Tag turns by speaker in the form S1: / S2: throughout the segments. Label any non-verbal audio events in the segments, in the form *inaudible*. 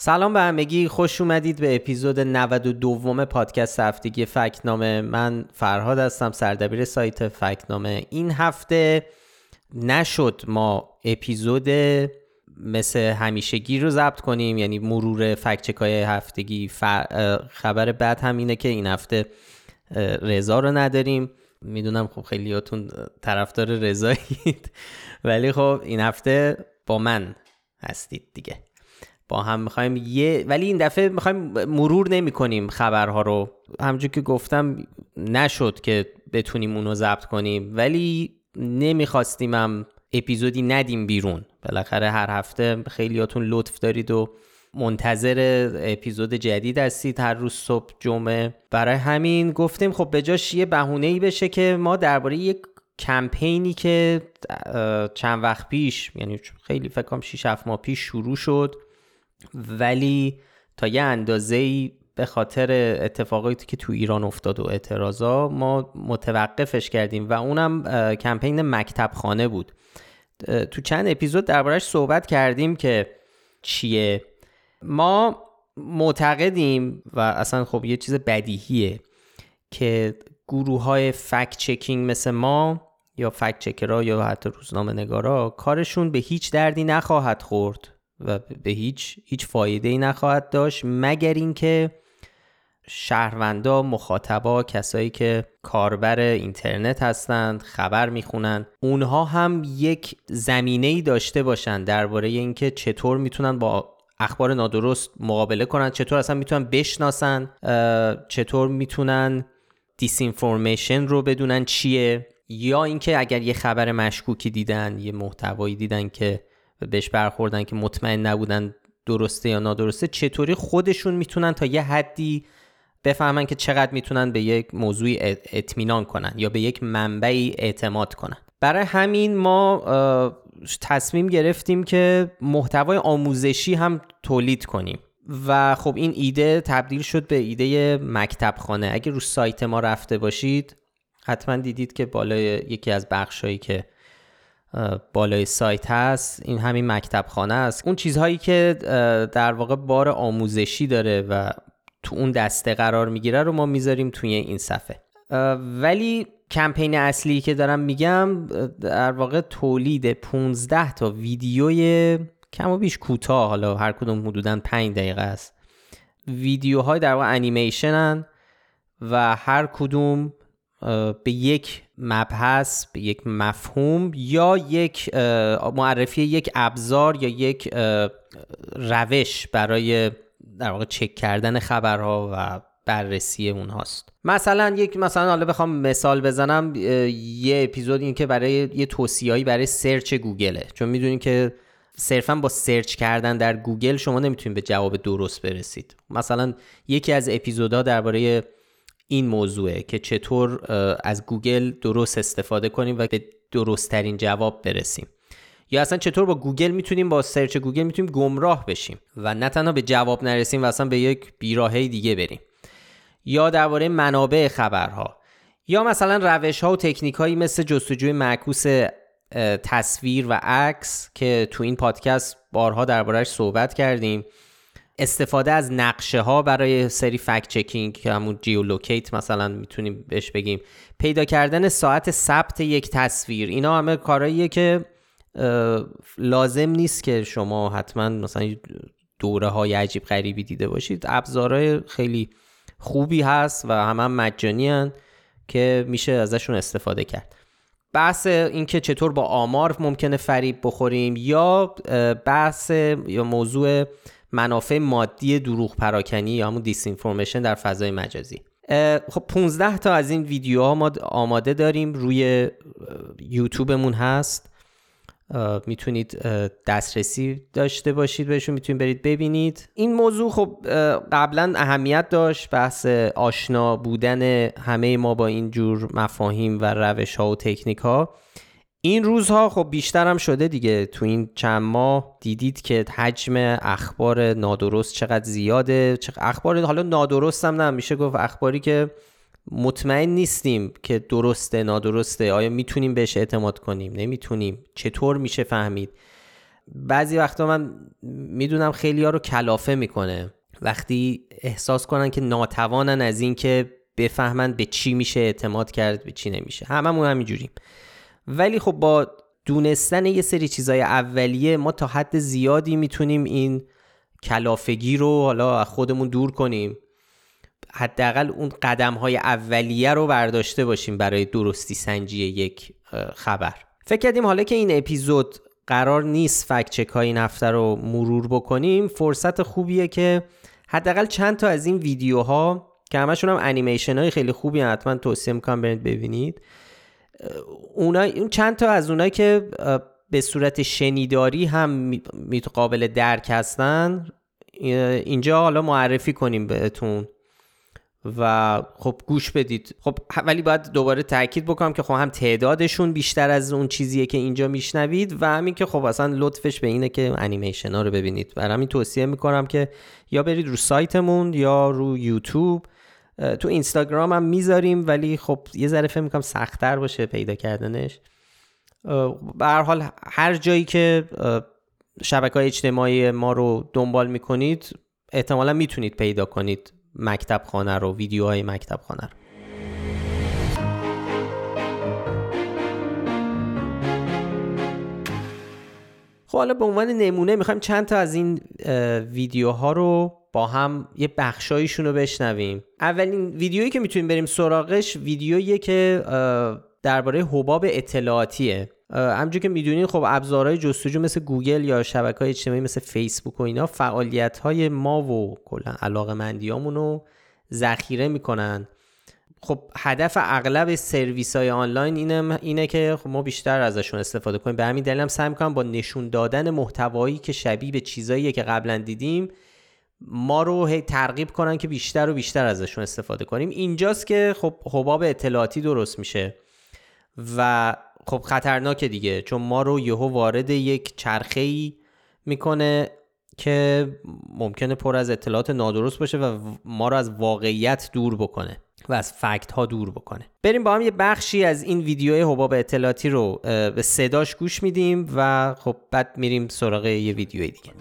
S1: سلام به همگی خوش اومدید به اپیزود 92 پادکست هفتگی فکنامه. من فرهاد هستم سردبیر سایت فکنامه. این هفته نشد ما اپیزود مثل همیشگی رو ضبط کنیم یعنی مرور فکچک های هفتگی خبر بعد هم اینه که این هفته رضا رو نداریم. می‌دونم خب خیلیاتون طرفدار رضایید. *laughs* ولی خب این هفته با من هستید دیگه. با هم می‌خوایم یه ولی این دفعه می‌خوایم مرور نمی کنیم خبرها رو. همونجور که گفتم نشد که بتونیم اونو ضبط کنیم. ولی نمی‌خواستیم هم اپیزودی ندیم بیرون. بالاخره هر هفته خیلیاتون لطف دارید و منتظر اپیزود جدید هستید هر روز صبح جمعه. برای همین گفتیم خب به جاش یه بهونه ای بشه که ما درباره یک کمپینی که چند وقت پیش یعنی خیلی فکر کنم 6 7 ماه پیش شروع شد. ولی تا یه اندازه به خاطر اتفاقاتی که تو ایران افتاد و اعتراضا ما متوقفش کردیم و اونم کمپین مکتب خانه بود تو چند اپیزود دربارش صحبت کردیم که چیه. ما معتقدیم و اصلا خب یه چیز بدیهیه که گروه های فکت چکینگ مثل ما یا فکت چکرها یا حتی روزنامه نگارا کارشون به هیچ دردی نخواهد خورد. و به هیچ هیچ فایده ای نخواهد داشت مگر اینکه شهروندا مخاطبا کسایی که کاربر اینترنت هستند خبر می‌خونن اونها هم یک زمینه ای داشته باشن درباره اینکه چطور می‌تونن با اخبار نادرست مقابله کنن چطور اصلا می‌تونن بشناسن چطور می‌تونن دیسینفورمیشن رو بدونن چیه یا اینکه اگر یه خبر مشکوکی دیدن یه محتوایی دیدن که بهش برخوردن که مطمئن نبودن درسته یا نادرسته چطوری خودشون می‌تونن تا یه حدی بفهمن که چقدر می‌تونن به یک موضوعی اطمینان کنن یا به یک منبعی اعتماد کنن؟ برای همین ما تصمیم گرفتیم که محتوای آموزشی هم تولید کنیم. و خب این ایده تبدیل شد به ایده مکتب خانه اگه رو سایت ما رفته باشید حتما دیدید که بالای یکی از بخشهایی که بالای سایت هست این همین مکتب خانه است. اون چیزهایی که در واقع بار آموزشی داره و تو اون دسته قرار می‌گیره رو ما می‌ذاریم توی این صفحه. ولی کمپین اصلی که دارم میگم در واقع تولید 15 تا ویدیوی کم و بیش کوتاه حالا هر کدوم حدودا 5 دقیقه است. ویدیوهای در واقع انیمیشنن و هر کدوم به یک مبحث یک مفهوم یا یک معرفی یک ابزار یا یک روش برای در واقع چک کردن خبرها و بررسی اونهاست. مثلا یک مثلا حالا بخوام مثال بزنم یه اپیزود این که برای یه توصیه‌ای برای سرچ گوگله. چون می‌دونین که صرفا با search کردن در گوگل شما نمی‌تونید به جواب درست برسید. مثلا یکی از اپیزودها درباره این موضوعه که چطور از گوگل درست استفاده کنیم و به درست ترین جواب برسیم. یا اصلا چطور با گوگل می‌تونیم با search گوگل می‌تونیم گمراه بشیم و نه تنها به جواب نرسیم و اصلا به یک بیراهه دیگه بریم. یا درباره منابع خبرها. یا مثلا روش ها و تکنیک هایی مثل جستجوی معکوس تصویر و عکس که تو این پادکست بارها دربارهش صحبت کردیم. استفاده از نقشه ها برای سری فکت چکینگ که همون جیولوکیت مثلا می‌تونیم بهش بگیم. پیدا کردن ساعت ثبت یک تصویر اینا همه کارهاییه که لازم نیست که شما حتما مثلا دوره های عجیب غریبی دیده باشید. ابزارهای خیلی خوبی هست و همه هم مجانی که میشه ازشون استفاده کرد. بحث اینکه چطور با آمار ممکنه فریب بخوریم یا بحث یا موضوع منافع مادی دروغ پراکنی یا همون دیسینفورمیشن در فضای مجازی. خب 15 تا از این ویدیوها ما آماده داریم روی یوتیوبمون هست. می‌تونید دسترسی داشته باشید بهشون می‌تونید برید ببینید. این موضوع خب قبلا اهمیت داشت بحث آشنا بودن همه ما با این جور مفاهیم و روش ها و تکنیک ها این روزها خب بیشتر هم شده دیگه. تو این چند ماه دیدید که حجم اخبار نادرست چقدر زیاده. چقدر اخبار حالا نادرست هم نه میشه گفت اخباری که مطمئن نیستیم که درسته نادرسته. آیا می‌تونیم بهش اعتماد کنیم؟ نمی‌تونیم. چطور میشه فهمید؟ بعضی وقتا من می‌دونم خیلی ها رو کلافه می‌کنه. وقتی احساس کنن که ناتوانن از این که بفهمن به چی میشه اعتماد کرد به چی نمیشه. هممون همینجوریم. ولی خب با دونستن یه سری چیزای اولیه ما تا حد زیادی می‌تونیم این کلافگی رو حالا خودمون دور کنیم. حداقل اون قدم های اولیه رو برداشته باشیم برای درستی سنجی یک خبر. فکر کردیم حالا که این اپیزود قرار نیست فکت چک های این هفته رو مرور بکنیم فرصت خوبیه که حداقل چند تا از این ویدیوها که همشون هم انیمیشن های خیلی خوبی حتما توصیه می‌کنم برید ببینید. اون چند تا از اونایی که به صورت شنیداری هم قابل درک هستن اینجا حالا معرفی کنیم بهتون. و خب گوش بدید. خب ولی باید دوباره تاکید بکنم که خب هم تعدادشون بیشتر از اون چیزیه که اینجا میشنوید و همین که خب اصلا لطفش به اینه که انیمیشن ها رو ببینید. برای همین توصیه می‌کنم که یا برید رو سایتمون یا رو یوتیوب تو اینستاگرام هم می‌ذاریم ولی خب یه ذره فکر می‌کنم سختتر باشه پیدا کردنش. به حال هر جایی که شبکه های اجتماعی ما رو دنبال می‌کنید احتمالا می‌تونید پیدا کنید مکتب خانه رو ویدیوهای مکتب خانه رو. خب حالا به عنوان نمونه می‌خوایم چند تا از این ویدیوها رو با هم یه بخشایشون رو بشنویم. اولین ویدیویی که می‌تونیم بریم سراغش ویدیویی که درباره حباب اطلاعاتیه. همجور که می‌دونین خب ابزارهای جستجو مثل گوگل یا شبکه های اجتماعی مثل فیسبوک و اینا فعالیت های ما و کلا علاقه رو ذخیره می‌کنن. خب هدف اغلب سرویس های آنلاین اینه, اینه که خب ما بیشتر ازشون استفاده کنیم. به همین دلیل هم سعی می‌کنم با نشون دادن محتوایی که شبیه به چیزایی که قبلا دیدیم ما رو ترغیب کنن که بیشتر و بیشتر ازشون استفاده کنیم. اینجاست که خب حباب اطلاعاتی درست میشه. و خب خطرناکه دیگه چون ما رو یهو وارد یک چرخه ای می‌کنه. که ممکنه پر از اطلاعات نادرست باشه و ما رو از واقعیت دور بکنه و از فکت ها دور بکنه. بریم با هم یه بخشی از این ویدیوی حباب اطلاعاتی رو به صداش گوش میدیم و خب بعد میریم سراغ یه ویدیوی دیگه.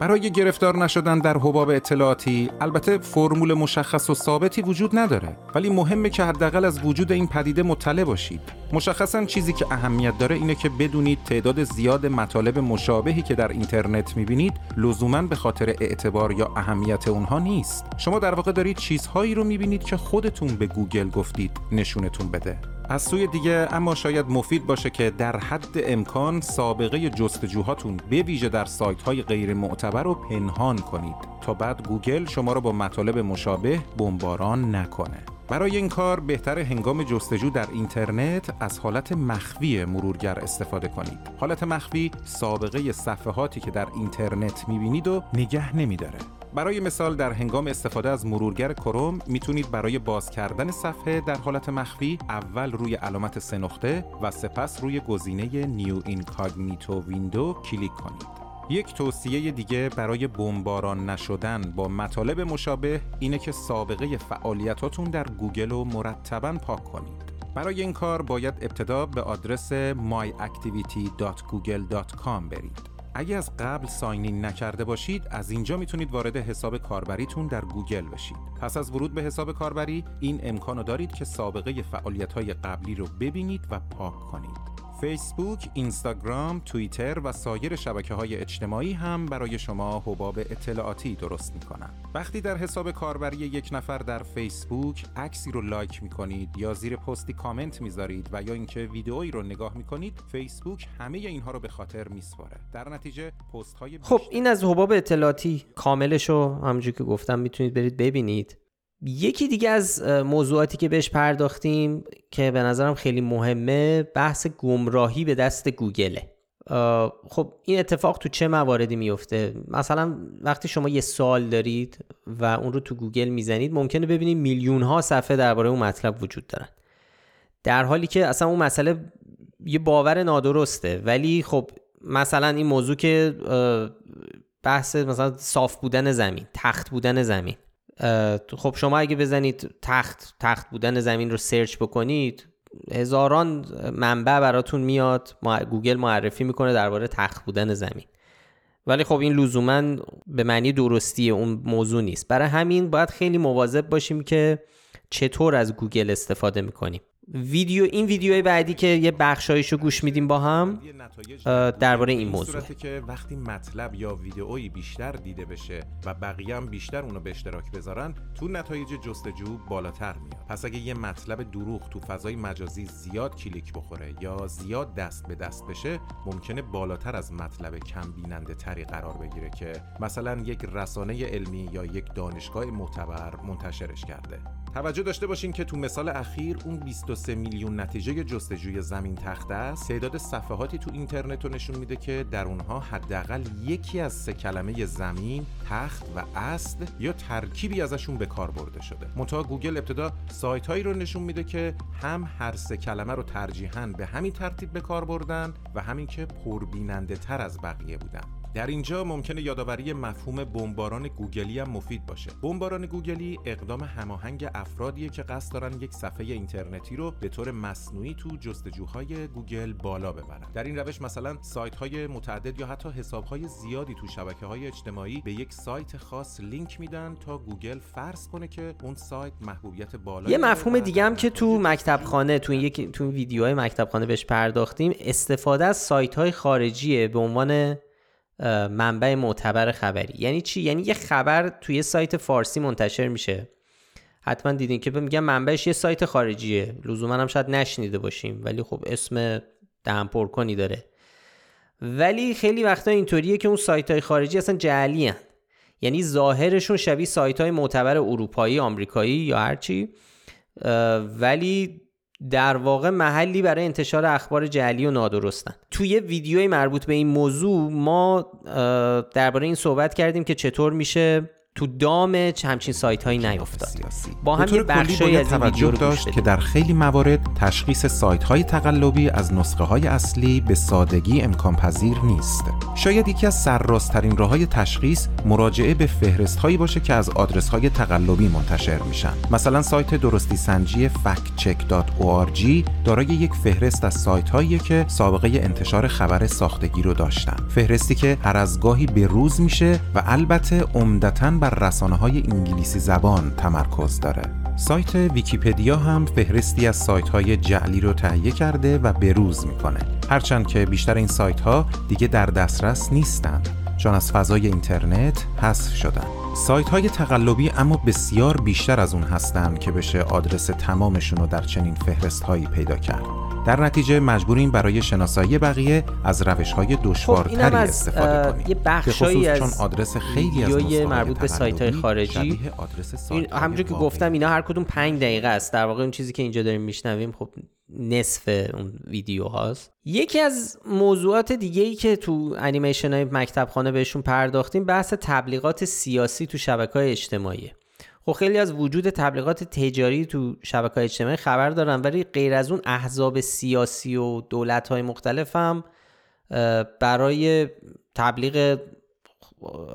S2: برای گرفتار نشدن در حباب اطلاعاتی البته فرمول مشخص و ثابتی وجود نداره. ولی مهمه که حداقل از وجود این پدیده مطلع باشید. مشخصا چیزی که اهمیت داره اینه که بدونید تعداد زیاد مطالب مشابهی که در اینترنت می‌بینید لزوما به خاطر اعتبار یا اهمیت اونها نیست. شما در واقع دارید چیزهایی رو می‌بینید که خودتون به گوگل گفتید. نشونتون بده. از سوی دیگه اما شاید مفید باشه که در حد امکان سابقه جستجوهاتون به ویژه در سایت های غیر معتبر رو پنهان کنید. تا بعد گوگل شما رو با مطالب مشابه بمباران نکنه. برای این کار بهتره هنگام جستجو در اینترنت از حالت مخفی مرورگر استفاده کنید. حالت مخفی سابقه صفحاتی که در اینترنت می‌بینید و نگه نمیداره. برای مثال در هنگام استفاده از مرورگر کروم می‌تونید برای باز کردن صفحه در حالت مخفی اول روی علامت سه نقطه و سپس روی گزینه New Incognito Window کلیک کنید. یک توصیه دیگه برای بمباران نشدن با مطالب مشابه اینه که سابقه فعالیتاتون در گوگل رو مرتبا پاک کنید. برای این کار باید ابتدا به آدرس myactivity.google.com برید. اگه از قبل sign in نکرده باشید از اینجا می‌تونید وارد حساب کاربریتون در گوگل بشید پس از ورود به حساب کاربری این امکانو دارید که سابقه فعالیت های قبلی رو ببینید و پاک کنید فیسبوک، اینستاگرام، توییتر و سایر شبکه های اجتماعی هم برای شما حباب اطلاعاتی درست می کنند. وقتی در حساب کاربری یک نفر در فیسبوک عکسی رو لایک می کنید یا زیر پستی کامنت می‌ذارید و یا اینکه ویدئویی رو نگاه می کنید فیسبوک همه اینها رو به خاطر میسپاره. در نتیجه پست های
S1: خب این از حباب اطلاعاتی کاملش رو همونجوری که گفتم می‌تونید برید ببینید. یکی دیگه از موضوعاتی که بهش پرداختیم که به نظرم خیلی مهمه بحث گمراهی به دست گوگله. خب این اتفاق تو چه مواردی میفته؟ مثلا وقتی شما یه سوال دارید و اون رو تو گوگل می‌زنید ممکنه ببینید میلیون ها صفحه درباره اون مطلب وجود دارن. در حالی که اصلا اون مسئله یه باور نادرسته. ولی خب مثلا این موضوع که بحث مثلا صاف بودن زمین تخت بودن زمین. خب شما اگه بزنید تخت تخت بودن زمین رو سرچ بکنید هزاران منبع براتون میاد گوگل معرفی می‌کنه درباره تخت بودن زمین. ولی خب این لزوما به معنی درستی اون موضوع نیست. برای همین باید خیلی مواظب باشیم که چطور از گوگل استفاده می‌کنیم. ویدیو این ویدیو بعدی که یه بخشایشو گوش میدیم با هم درباره این موضوع.
S2: که وقتی مطلب یا ویدئویی بیشتر دیده بشه و بقیه هم بیشتر اونو به اشتراک بذارن تو نتایج جستجو بالاتر میاد. پس اگه یه مطلب دروغ تو فضای مجازی زیاد کلیک بخوره یا زیاد دست به دست بشه ممکنه بالاتر از مطلب کم بیننده تری قرار بگیره که مثلا یک رسانه علمی یا یک دانشگاه معتبر منتشرش کرده. توجه داشته باشین که تو مثال اخیر اون 23 میلیون نتیجه جستجوی زمین تخت است. تعداد صفحاتی تو اینترنت رو نشون میده که در اونها حداقل یکی از سه کلمه زمین تخت و است یا ترکیبی ازشون به کار برده شده. منتها گوگل ابتدا سایت هایی رو نشون میده که هم هر سه کلمه رو ترجیحاً به همین ترتیب به کار بردن و هم اینکه پربیننده تر از بقیه بودن. در اینجا ممکنه یادآوری مفهوم بمباران گوگلی هم مفید باشه. بمباران گوگلی اقدام هماهنگ افرادیه که قصد دارن یک صفحه اینترنتی رو به طور مصنوعی تو جستجوهای گوگل بالا ببرن. در این روش مثلا سایت های متعدد یا حتی حساب های زیادی تو شبکه های اجتماعی به یک سایت خاص لینک میدن تا گوگل فرض کنه که اون سایت محبوبیت بالا
S1: یه مفهوم دیگه هم که تو مکتب خانه تو یک تو ویدیوهای مکتب خانه بهش پرداختیم استفاده از سایت های خارجیه به عنوان منبع معتبر خبری. یعنی چی؟ یعنی یه خبر توی سایت فارسی منتشر میشه. حتما دیدین که میگم منبعش یه سایت خارجیه. لزوما هم شاید نشنیده باشیم ولی خب اسم دهن پر کنی داره. ولی خیلی وقتا اینطوریه که اون سایت های خارجی اصلا جعلی هن. یعنی ظاهرشون شبیه سایت های معتبر اروپایی آمریکایی یا هرچی ولی در واقع محلی برای انتشار اخبار جعلی و نادرستن. توی ویدیوی مربوط به این موضوع ما درباره این صحبت کردیم که چطور میشه تو دام همچین سایت هایی نیفتاد.
S2: با همین بخشی از این ویدیو داشت که در خیلی موارد تشخیص سایت های تقلبی از نسخه های اصلی به سادگی امکان پذیر نیست. شاید یکی از سرراستترین راه های تشخیص مراجعه به فهرست هایی باشه که از آدرس های تقلبی منتشر میشن. مثلا سایت درستی سنجی factcheck.org دارای یک فهرست از سایت هایی که سابقه انتشار خبر ساختگی رو داشتن. فهرستی که هر از گاهی به روز میشه و البته عمدتا رسانه های انگلیسی زبان تمرکز داره. سایت ویکیپدیا هم فهرستی از سایت های جعلی رو تهیه کرده و بروز می‌کنه. هرچند که بیشتر این سایت ها دیگه در دسترس نیستند چون از فضای اینترنت حذف شدن. سایت های تقلبی اما بسیار بیشتر از اون هستند که بشه آدرس تمامشون رو در چنین فهرست هایی پیدا کرد. در نتیجه مجبوریم برای شناسایی بقیه از روش های دشوارتری خب استفاده کنیم.
S1: یه بخشایی از
S2: چون آدرس خیلی از
S1: مربوط به سایت های خارجی. همونجور که گفتم اینا هر کدوم 5 دقیقه است. در واقع اون چیزی که اینجا داریم میشنویم خب نصف اون ویدیو هاست. یکی از موضوعات دیگه ای که تو انیمیشن های مکتب خانه بهشون پرداختیم بحث تبلیغات سیاسی تو شبکه های اجتماعی. خب خیلی از وجود تبلیغات تجاری تو شبکه اجتماعی خبر دارن ولی غیر از اون احزاب سیاسی و دولت های مختلف هم برای تبلیغ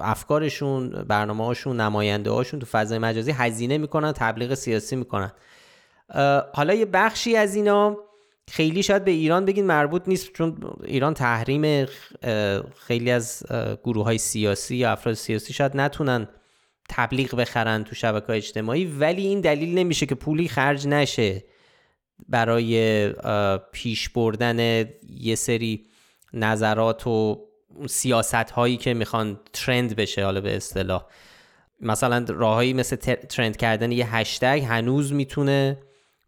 S1: افکارشون برنامه هاشون نماینده هاشون تو فضای مجازی هزینه می‌کنن تبلیغ سیاسی می‌کنن. حالا یه بخشی از اینا خیلی شاید به ایران بگین مربوط نیست چون ایران تحریم خیلی از گروه های سیاسی یا افراد سیاسی شاید نتونن تبلیغ بخرن تو شبکه اجتماعی ولی این دلیل نمیشه که پولی خرج نشه برای پیش بردن یه سری نظرات و سیاست هایی که می‌خوان ترند بشه حالا به اصطلاح. مثلا راههایی مثل ترند کردن یه هشتگ هنوز می‌تونه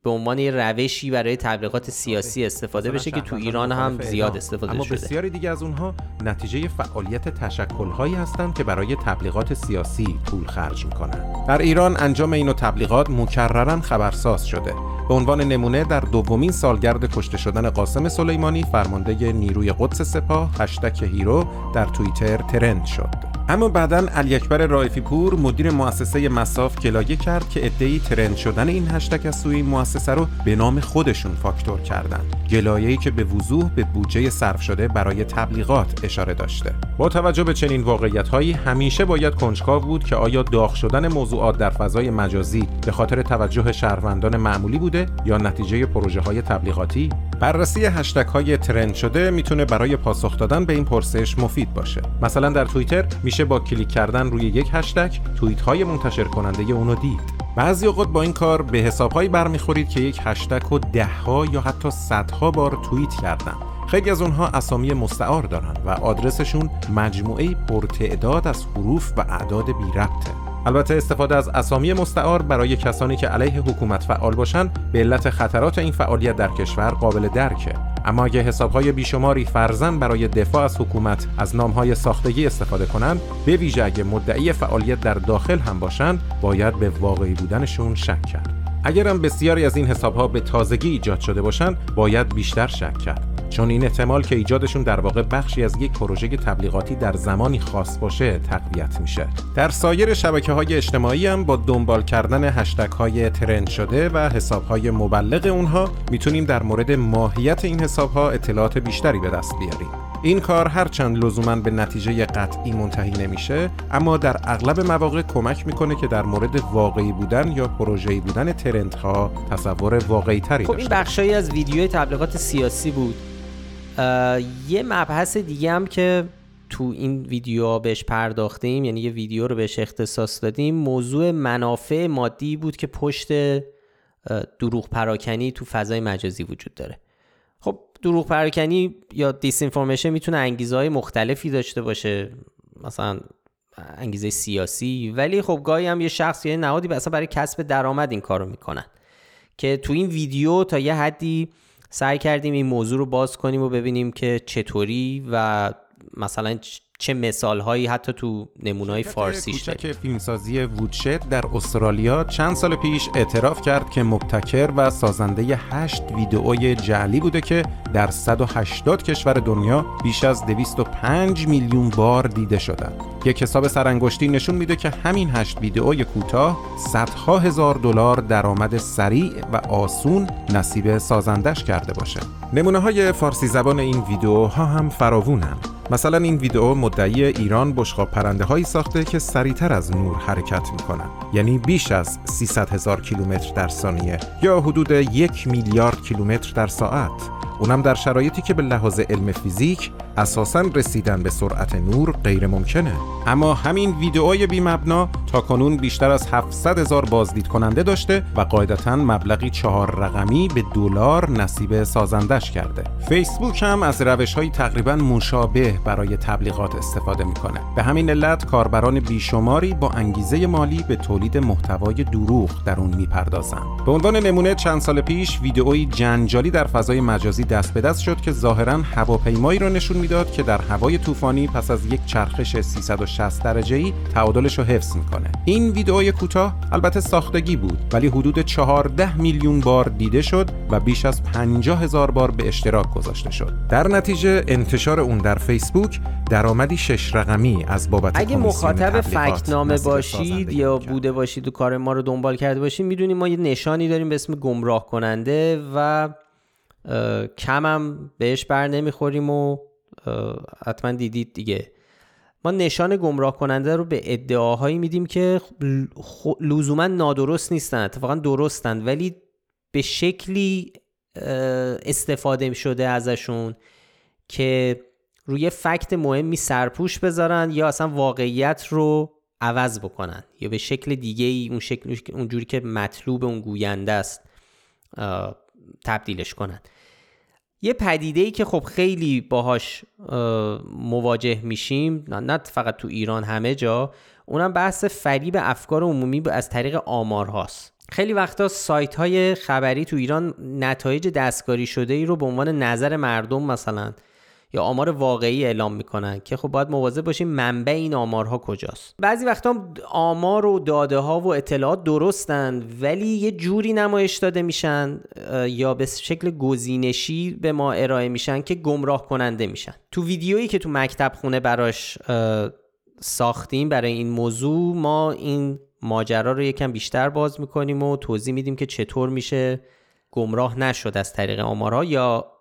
S1: به عنوان یه روشی برای تبلیغات سیاسی استفاده بشه که تو ایران هم زیاد استفاده
S2: اما
S1: شده.
S2: بسیاری دیگه از اونها نتیجه فعالیت تشکل‌هایی هستند که برای تبلیغات سیاسی پول خرج می‌کنن در ایران انجام این تبلیغات مکررن خبرساز شده. به عنوان نمونه در دومین سالگرد کشته شدن قاسم سلیمانی فرمانده نیروی قدس سپاه هشتک هیرو در توییتر ترند شد. اما بعدا علی اکبر رائفی پور مدیر مؤسسه مساف گلایه کرد که ادعی ترند شدن این هشتگ از سوی مؤسسه رو به نام خودشون فاکتور کردن گلایه‌ای که به وضوح به بودجه صرف شده برای تبلیغات اشاره داشته. با توجه به چنین واقعیت‌هایی همیشه باید کنجکاو بود که آیا داغ شدن موضوعات در فضای مجازی به خاطر توجه شهروندان معمولی بوده یا نتیجه پروژه های تبلیغاتی؟ بررسی هشتگ های ترند شده می‌تونه برای پاسخ دادن به این پرسش مفید باشه. مثلا در توییتر میشه با کلیک کردن روی یک هشتگ توییت های منتشر کننده اونو دید. بعضی اوقات با این کار به حسابهایی برمیخورید که یک هشتگ رو دهها یا حتی صدها بار توییت کردن. خیلی از اونها اسامی مستعار دارن و آدرسشون مجموعه پرتعداد از حروف و اعداد بی ربطه. البته استفاده از اسامی مستعار برای کسانی که علیه حکومت فعال باشن به علت خطرات این فعالیت در کشور قابل درکه. اما اگه حسابهای بیشماری فرزن برای دفاع از حکومت از نامهای ساختگی استفاده کنند به ویژه اگه مدعی فعالیت در داخل هم باشند باید به واقعی بودنشون شک کرد. اگرم بسیاری از این حسابها به تازگی ایجاد شده باشند باید بیشتر شک کرد. چون این احتمال که ایجادشون در واقع بخشی از یک پروژه تبلیغاتی در زمانی خاص باشه تقویت میشه. در سایر شبکه های اجتماعی هم با دنبال کردن هشتگ های ترند شده و حساب های مبلغ اونها می‌تونیم در مورد ماهیت این حساب ها اطلاعات بیشتری به دست بیاریم. این کار هرچند لزوما به نتیجه قطعی منتهی نمیشه اما در اغلب مواقع کمک می‌کنه که در مورد واقعی بودن یا پروژه‌ای بودن ترندها تصور واقعی تری
S1: خب این بخشایی از ویدیوی تبلیغات سیاسی بود. یه مبحث دیگه هم که تو این ویدیو بهش پرداختیم یعنی یه ویدیو رو بهش اختصاص دادیم موضوع منافع مادی بود که پشت دروغ پراکنی تو فضای مجازی وجود داره. خب دروغ پراکنی یا دیس انفورمیشن می‌تونه انگیزه های مختلفی داشته باشه مثلا انگیزه سیاسی ولی خب گاهی هم یه شخص یا نهادی اصلا برای کسب درآمد این کارو می‌کنن. که تو این ویدیو تا یه حدی سعی کردیم این موضوع رو باز کنیم و ببینیم که چطوری و مثلا چه مثال هایی حتی تو نمونای فارسیش
S2: که فیلمسازی وودشت در استرالیا چند سال پیش اعتراف کرد که مبتکر و سازنده هشت ویدئوی جعلی بوده که در 180 کشور دنیا بیش از 205 میلیون بار دیده شدن یک حساب سرانگشتی نشون میده که همین هشت ویدئوی کوتاه صدها هزار دلار درآمد سریع و آسون نصیب سازندش کرده باشه. نمونه های فارسی زبان این ویدئوها هم فراوونن. مثلا این ویدئو مدعی ایران بشقاب پرنده هایی ساخته که سریعتر از نور حرکت می‌کنن. یعنی بیش از 300 هزار کیلومتر در ثانیه یا حدود یک میلیارد کیلومتر در ساعت. اونم در شرایطی که به لحاظ علم فیزیک اساسا رسیدن به سرعت نور غیر ممکنه اما همین ویدئوی بی مبنا تا کنون بیشتر از 700 هزار بازدید کننده داشته و قاعدتا مبلغی چهار رقمی به دلار نصیب سازندش کرده. فیسبوک هم از روش های تقریبا مشابه برای تبلیغات استفاده می‌کنه. به همین علت کاربران بیشماری با انگیزه مالی به تولید محتوای دروغ در اون می‌پردازن به عنوان نمونه چند سال پیش ویدئویی جنجالی در فضای مجازی دست به دست شد که ظاهرا هواپیمایی را نشون می‌داد که در هوای طوفانی پس از یک چرخش 360 درجه ای تعادلش رو حفظ می‌کنه. این ویدئوی کوتاه البته ساختگی بود ولی حدود 14 میلیون بار دیده شد و بیش از 50 هزار بار به اشتراک گذاشته شد. در نتیجه انتشار اون در فیسبوک درآمدی شش رقمی از بابت
S1: اگه مخاطب فکتنامه باشید یا بوده باشید و کار ما رو دنبال کرده باشید می‌دونید ما یه نشانی داریم به اسم گمراه کننده و کمم بهش بر نمی‌خوریم و حتما دیدید دیگه. ما نشان گمراه کننده رو به ادعاهایی میدیم که لزوما نادرست نیستن اتفاقا درستند ولی به شکلی استفاده شده ازشون که روی فکت مهمی سرپوش بذارن یا اصلا واقعیت رو عوض بکنن یا به شکل دیگه ای اون شکل اونجوری که مطلوب اون گوینده است تبدیلش کنن. یه پدیده ای که خب خیلی باهاش مواجه میشیم نه فقط تو ایران همه جا اونم بحث فریب افکار عمومی از طریق آمار هاست خیلی وقتا سایت های خبری تو ایران نتایج دستکاری شده ای رو به عنوان نظر مردم مثلا یا آمار واقعی اعلام می‌کنن که خب باید مواظب باشیم منبع این آمارها کجاست. بعضی وقتا آمار و داده ها و اطلاعات درستند ولی یه جوری نمایش داده میشن یا به شکل گزینشی به ما ارائه میشن که گمراه کننده میشن. تو ویدیویی که تو مکتب خونه براش ساختیم برای این موضوع ما این ماجرا رو یکم بیشتر باز می‌کنیم و توضیح میدیم که چطور میشه گمراه نشد از طریق آمارها یا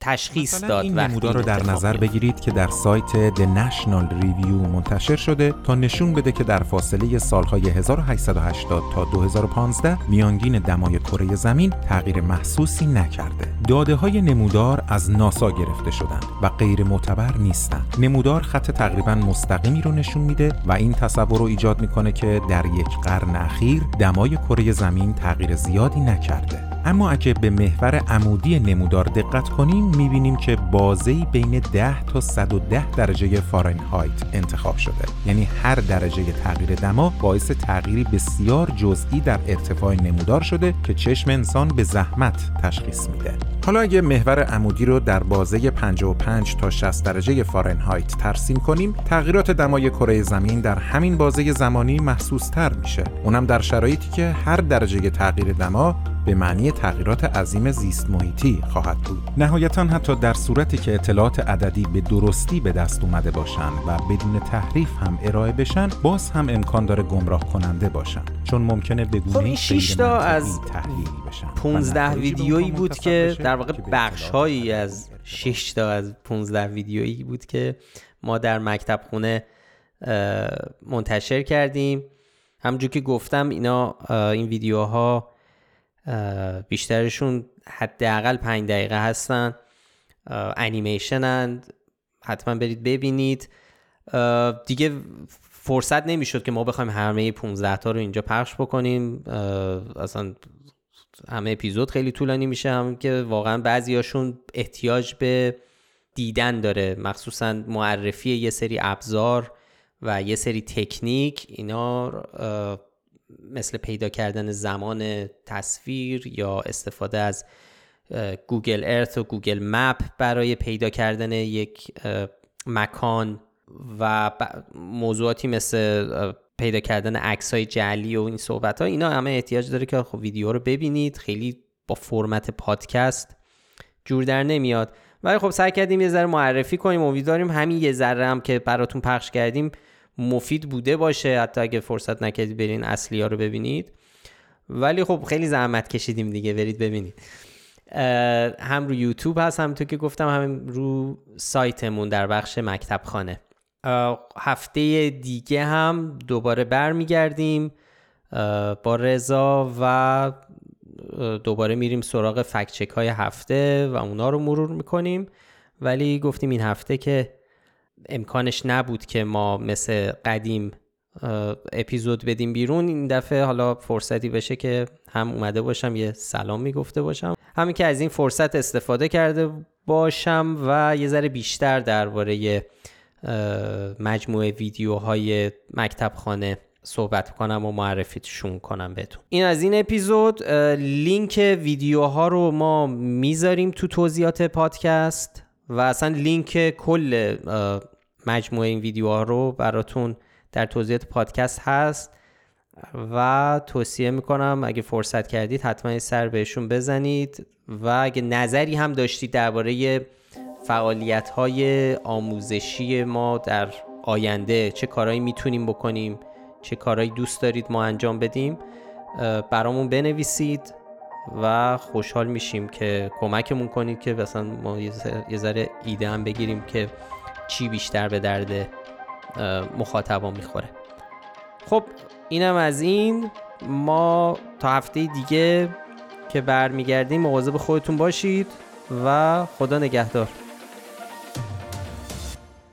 S1: تشخیص داد
S2: این نمودار رو در نظر بگیرید که در سایت The National Review منتشر شده تا نشون بده که در فاصله سالهای 1880 تا 2015 میانگین دمای کره زمین تغییر محسوسی نکرده. داده های نمودار از ناسا گرفته شدند و غیر معتبر نیستند. نمودار خط تقریبا مستقیمی رو نشون میده و این تصور رو ایجاد می‌کنه که در یک قرن اخیر دمای کره زمین تغییر زیادی نکرده. اما اگه به محور عمودی نمودار دقت کنیم می‌بینیم که بازه‌ای بین 10 تا 110 درجه فارنهایت انتخاب شده. یعنی هر درجه تغییر دما باعث تغییری بسیار جزئی در ارتفاع نمودار شده که چشم انسان به زحمت تشخیص میده. حالا اگه محور عمودی رو در بازه 55 تا 60 درجه فارنهایت ترسیم کنیم تغییرات دمای کره زمین در همین بازه زمانی محسوس تر میشه. اونم در شرایطی که هر درجه تغییر دما به معنی تغییرات عظیم زیست محیطی خواهد بود. نهایتا حتی در صورتی که اطلاعات عددی به درستی به دست اومده باشند و بدون تحریف هم ارائه بشن، باز هم امکان داره گمراه کننده باشن. چون ممکنه به
S1: خب این 6 تا از 15 ویدیویی بود که در واقع بخشهایی از 6 تا از 15 ویدیویی بود که ما در مکتب خونه منتشر کردیم همونجور که گفتم اینا این ویدیوها بیشترشون حداقل پنج دقیقه هستن. انیمیشنند حتما برید ببینید. دیگه فرصت نمی‌شد که ما بخوایم همه 15 تا رو اینجا پخش بکنیم. اصلا همه اپیزود خیلی طولانی میشه. هم که واقعا بعضیاشون احتیاج به دیدن داره. مخصوصا معرفی یه سری ابزار و یه سری تکنیک. اینا مثل پیدا کردن زمان تصویر یا استفاده از Google Earth و Google Map برای پیدا کردن یک مکان و موضوعاتی مثل پیدا کردن عکس های جعلی و این صحبت ها اینا همه احتیاج داره که خب ویدیو رو ببینید خیلی با فرمت پادکست جور در نمیاد. ولی خب سعی کردیم یه ذره معرفی کنیم امیدواریم همین یه ذره هم که براتون پخش کردیم مفید بوده باشه. حتی اگه فرصت نکردید برین اصلی ها رو ببینید. ولی خب خیلی زحمت کشیدیم دیگه. برید ببینید. هم رو یوتیوب هست هم تو که گفتم هم رو سایتمون در بخش مکتب خانه هفته دیگه هم دوباره برمیگردیم. با رضا و دوباره میریم سراغ فکچک های هفته و اونا رو مرور می‌کنیم. ولی گفتیم این هفته که امکانش نبود که ما مثل قدیم اپیزود بدیم بیرون. این دفعه حالا فرصتی بشه که هم اومده باشم یه سلام می‌گفته باشم. همین که از این فرصت استفاده کرده باشم و یه ذره بیشتر درباره مجموعه ویدیوهای مکتب خانه صحبت کنم و معرفیشون کنم بهتون. این از این اپیزود لینک ویدیوها رو ما می‌ذاریم تو توضیحات پادکست. و اصلا لینک کل مجموعه این ویدیوها رو براتون در توضیحات پادکست هست و توصیه می‌کنم اگه فرصت کردید حتما سر بهشون بزنید و اگه نظری هم داشتید درباره فعالیت های آموزشی ما در آینده چه کارهایی می‌تونیم بکنیم چه کارهایی دوست دارید ما انجام بدیم برامون بنویسید. و خوشحال میشیم که کمکمون کنید که مثلا ما یه ذره ایده هم بگیریم که چی بیشتر به درد مخاطبا می‌خوره. خب اینم از این. ما تا هفته دیگه که برمیگردیم مواظب خودتون باشید و خدا نگهدار.